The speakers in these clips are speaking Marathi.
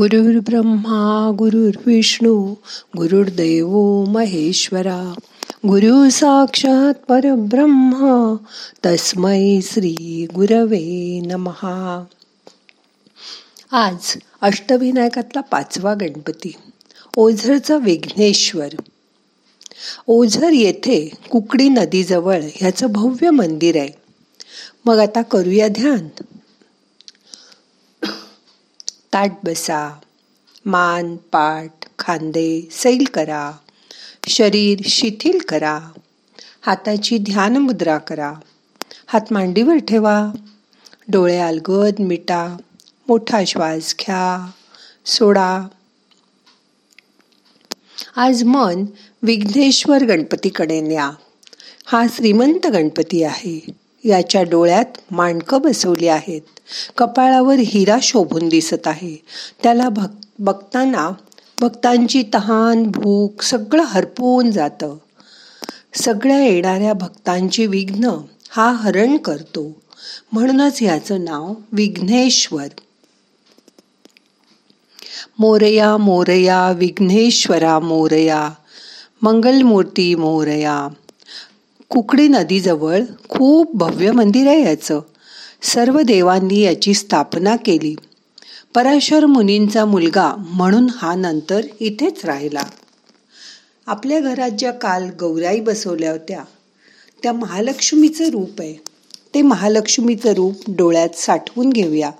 गुरुर् ब्रह्मा गुरुर्विष्णू गुरुर्देव महेश्वरा. गुरु साक्षात परब्रह्मा तस्मै श्री गुरवे नमहा आज अष्टविनायकातला पाचवा गणपती ओझरचा विघ्नेश्वर. ओझर येथे कुकडी नदीजवळ ह्याचं भव्य मंदिर आहे. मग आता करूया ध्यान. ताट बसा मान पाठ खांदे सैल करा शरीर शिथिल करा हाताची ध्यान मुद्रा करा हात मांडीवर ठेवा डोळे अलगद मिटा मोठा श्वास घ्या सोडा. आज मन विघ्नेश्वर गणपतीकडे न्या. हा श्रीमंत गणपती आहे. याच्या डोळ्यात माणकं बसवली आहेत. कपाळावर हिरा शोभून दिसत आहे. त्याला भक बघताना भक्तांची तहान भूक सगळं हरपून जातं. सगळ्या येणाऱ्या भक्तांची विघ्न हा हरण करतो. म्हणूनच याचं नाव विघ्नेश्वर. मोरया मोरया विघ्नेश्वरा मोरया. मंगलमूर्ती मोरया. कुकडी नदीजवळ खूप भव्य मंदिर आहे याचं. सर्व देवांनी याची स्थापना केली. पराशर मुनींचा मुलगा म्हणून हा नंतर इथेच राहिला. आपल्या घरात ज्या काल गौराई बसवल्या होत्या त्या महालक्ष्मीचं रूप आहे. ते महालक्ष्मीचं रूप डोळ्यात साठवून घेऊया.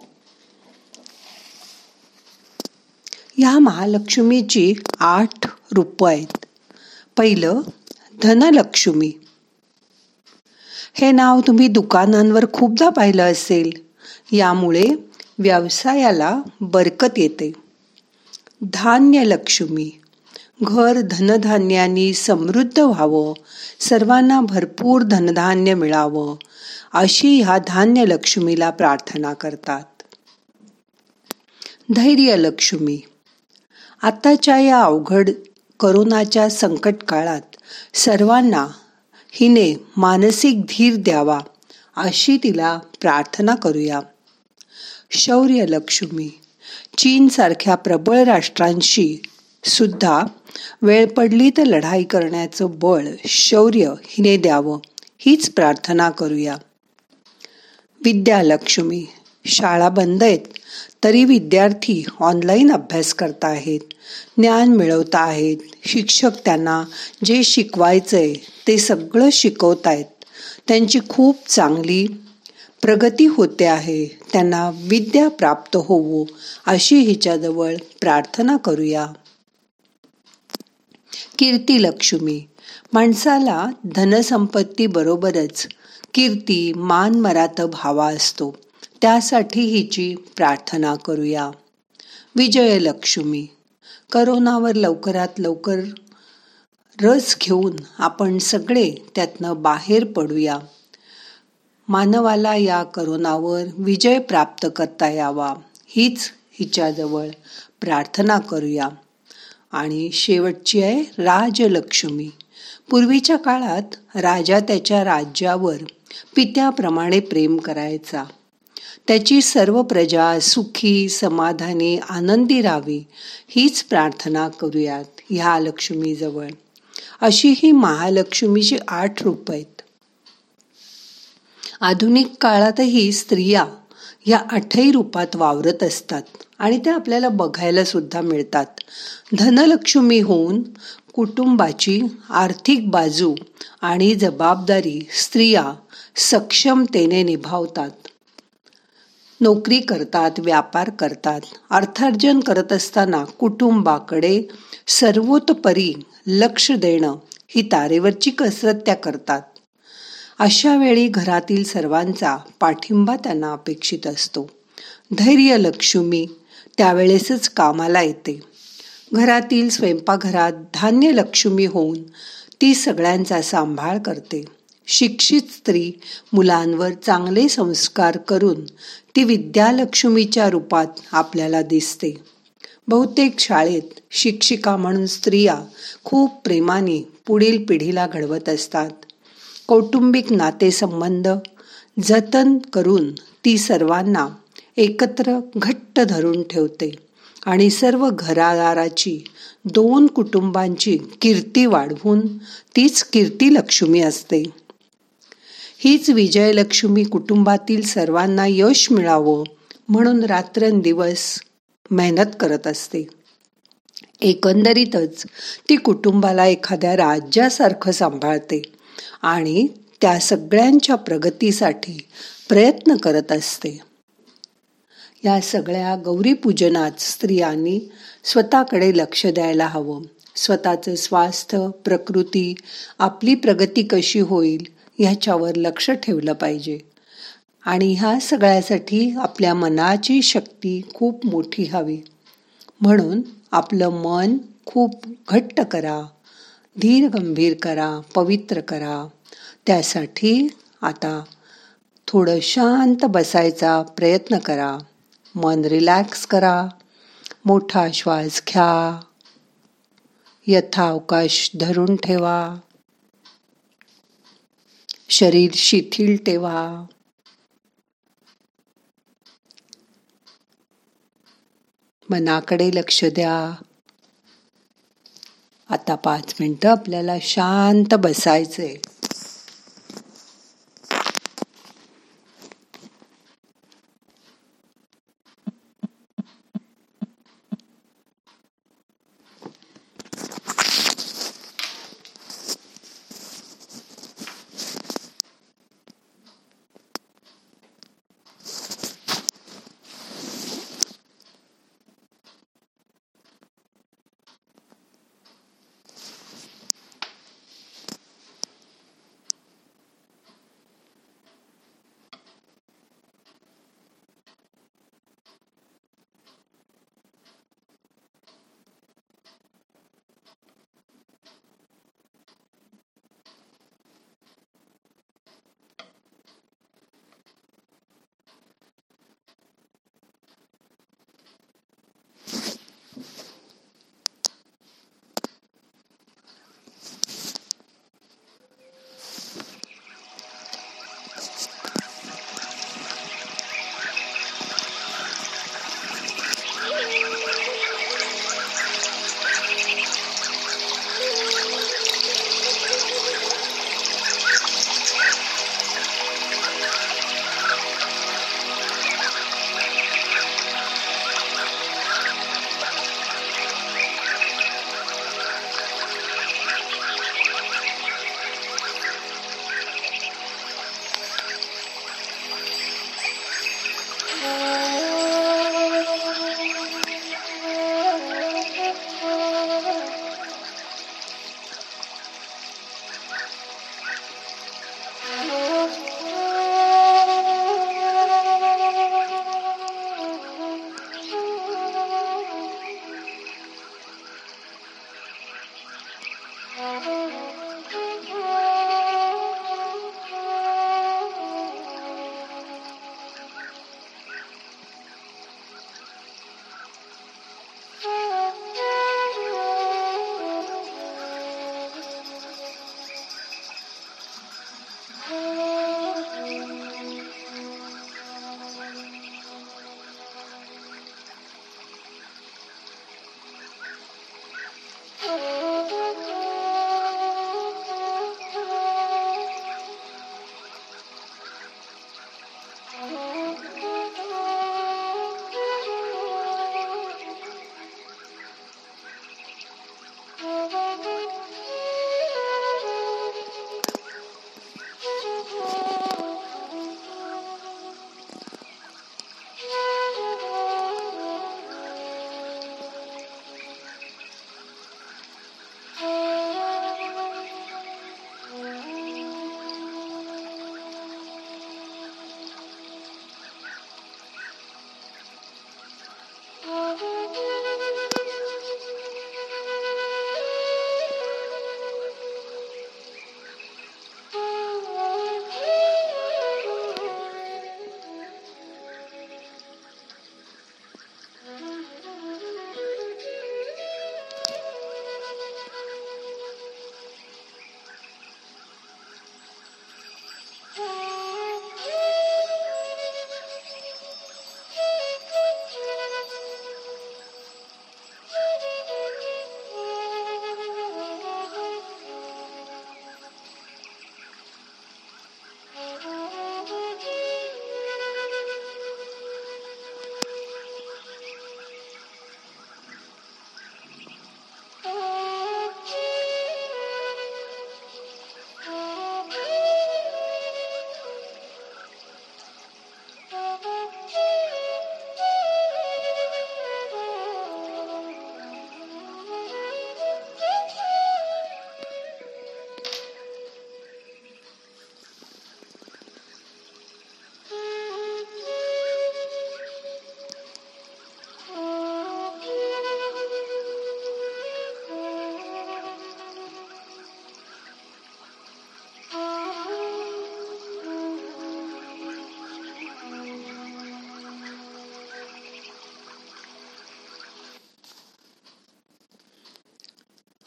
या महालक्ष्मीची आठ रूप आहेत. पहिलं धनलक्ष्मी. हे नाव तुम्ही दुकानांवर खूपदा पाहिलं असेल. यामुळे व्यवसायाला बरकत येते. धान्य लक्ष्मी घर धनधान्यानी समृद्ध व्हावं. सर्वांना भरपूर धनधान्य मिळावं. अशी ह्या धान्य लक्ष्मीला प्रार्थना करतात. धैर्य लक्ष्मी आताच्या या अवघड करोनाच्या संकट काळात सर्वांना हिने मानसिक धीर द्यावा अशी तिला प्रार्थना करूया. शौर्य लक्ष्मी चीनसारख्या प्रबळ राष्ट्रांशी सुद्धा वेळ पडली तर लढाई करण्याचं बळ शौर्य हिने द्यावं हीच प्रार्थना करूया. विद्यालक्ष्मी शाळा बंद आहेत तरी विद्यार्थी ऑनलाईन अभ्यास करत आहेत ज्ञान मिळवता आहेत शिक्षक त्यांना जे शिकवायचंय ते सगळं शिकवत आहेत त्यांची खूप चांगली प्रगती होते आहे. त्यांना विद्या प्राप्त होवो अशी हिच्याजवळ प्रार्थना करूया. कीर्ती लक्ष्मी माणसाला धनसंपत्ती बरोबरच कीर्ती मान मरात भावा असतो. त्यासाठी हिची प्रार्थना करूया. विजयलक्ष्मी करोनावर लवकरात लवकर रस घेऊन आपण सगळे त्यातनं बाहेर पडूया. मानवाला या करोनावर विजय प्राप्त करता यावा हीच हिच्याजवळ प्रार्थना करूया. आणि शेवटची आहे राजलक्ष्मी. पूर्वीच्या काळात राजा त्याच्या राज्यावर पित्याप्रमाणे प्रेम करायचा. त्याची सर्व प्रजा सुखी समाधानी आनंदी राहावी हीच प्रार्थना करूयात ह्या लक्ष्मीजवळ. अशी ही महालक्ष्मीची आठ रूप आहेत. आधुनिक काळातही स्त्रिया या आठही रूपात वावरत असतात आणि त्या आपल्याला बघायला सुद्धा मिळतात. धनलक्ष्मी होऊन कुटुंबाची आर्थिक बाजू आणि जबाबदारी स्त्रिया सक्षमतेने निभावतात. नोकरी करतात व्यापार करतात अर्थार्जन करत असताना कुटुंबाकडे सर्वोतपरी लक्ष देणं ही तारेवरची कसरत त्या करतात. अशा वेळी घरातील सर्वांचा पाठिंबा त्यांना अपेक्षित असतो. धैर्य लक्ष्मी त्यावेळेसच कामाला येते. घरातील स्वयंपाकघरात धान्य लक्ष्मी होऊन ती सगळ्यांचा सांभाळ करते. शिक्षित स्त्री मुलांवर चांगले संस्कार करून ती विद्यालक्ष्मीच्या रूपात आपल्याला दिसते. बहुतेक शाळेत शिक्षिका म्हणून स्त्रिया खूप प्रेमाने पुढील पिढीला घडवत असतात. कौटुंबिक नातेसंबंध जतन करून ती सर्वांना एकत्र घट्ट धरून ठेवते आणि सर्व घरादाराची दोन कुटुंबांची कीर्ती वाढवून तीच कीर्ती लक्ष्मी असते. हीच विजयलक्ष्मी कुटुंबातील सर्वांना यश मिळावं म्हणून रात्रंदिवस मेहनत करत असते. एकंदरीतच ती कुटुंबाला एखाद्या राज्यासारखं सांभाळते आणि त्या सगळ्यांच्या प्रगतीसाठी प्रयत्न करत असते. या सगळ्या गौरीपूजनात स्त्रियांनी स्वतःकडे लक्ष द्यायला हवं. स्वतःचं स्वास्थ्य प्रकृती आपली प्रगती कशी होईल ह्याच्यावर लक्ष ठेवलं पाहिजे. आणि ह्या सगळ्यासाठी आपल्या मनाची शक्ती खूप मोठी हवी. म्हणून आपलं मन खूप घट्ट करा धीर गंभीर करा पवित्र करा. त्यासाठी आता थोडं शांत बसायचा प्रयत्न करा. मन रिलॅक्स करा. मोठा श्वास घ्या. यथावकाश धरून ठेवा. शरीर शिथिल ठेवा. मनाकडे लक्ष द्या. आता पाच मिनटं आपल्याला शांत बसायचंय.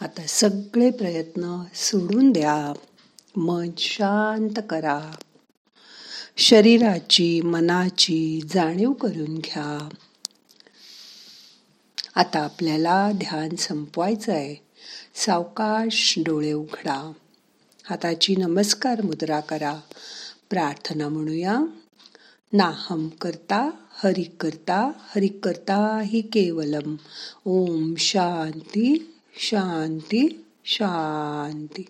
आता सगळे प्रयत्न सोडून द्या. मन शांत करा. शरीराची मनाची जाणीव करून घ्या. आता आपल्याला ध्यान संपवायचं आहे सावकाश डोळे उघडा. हाताची नमस्कार मुद्रा करा. प्रार्थना म्हणूया. नाहम करता हरि करता हरि करता हि केवलम. ओम शांती. शांती शांती.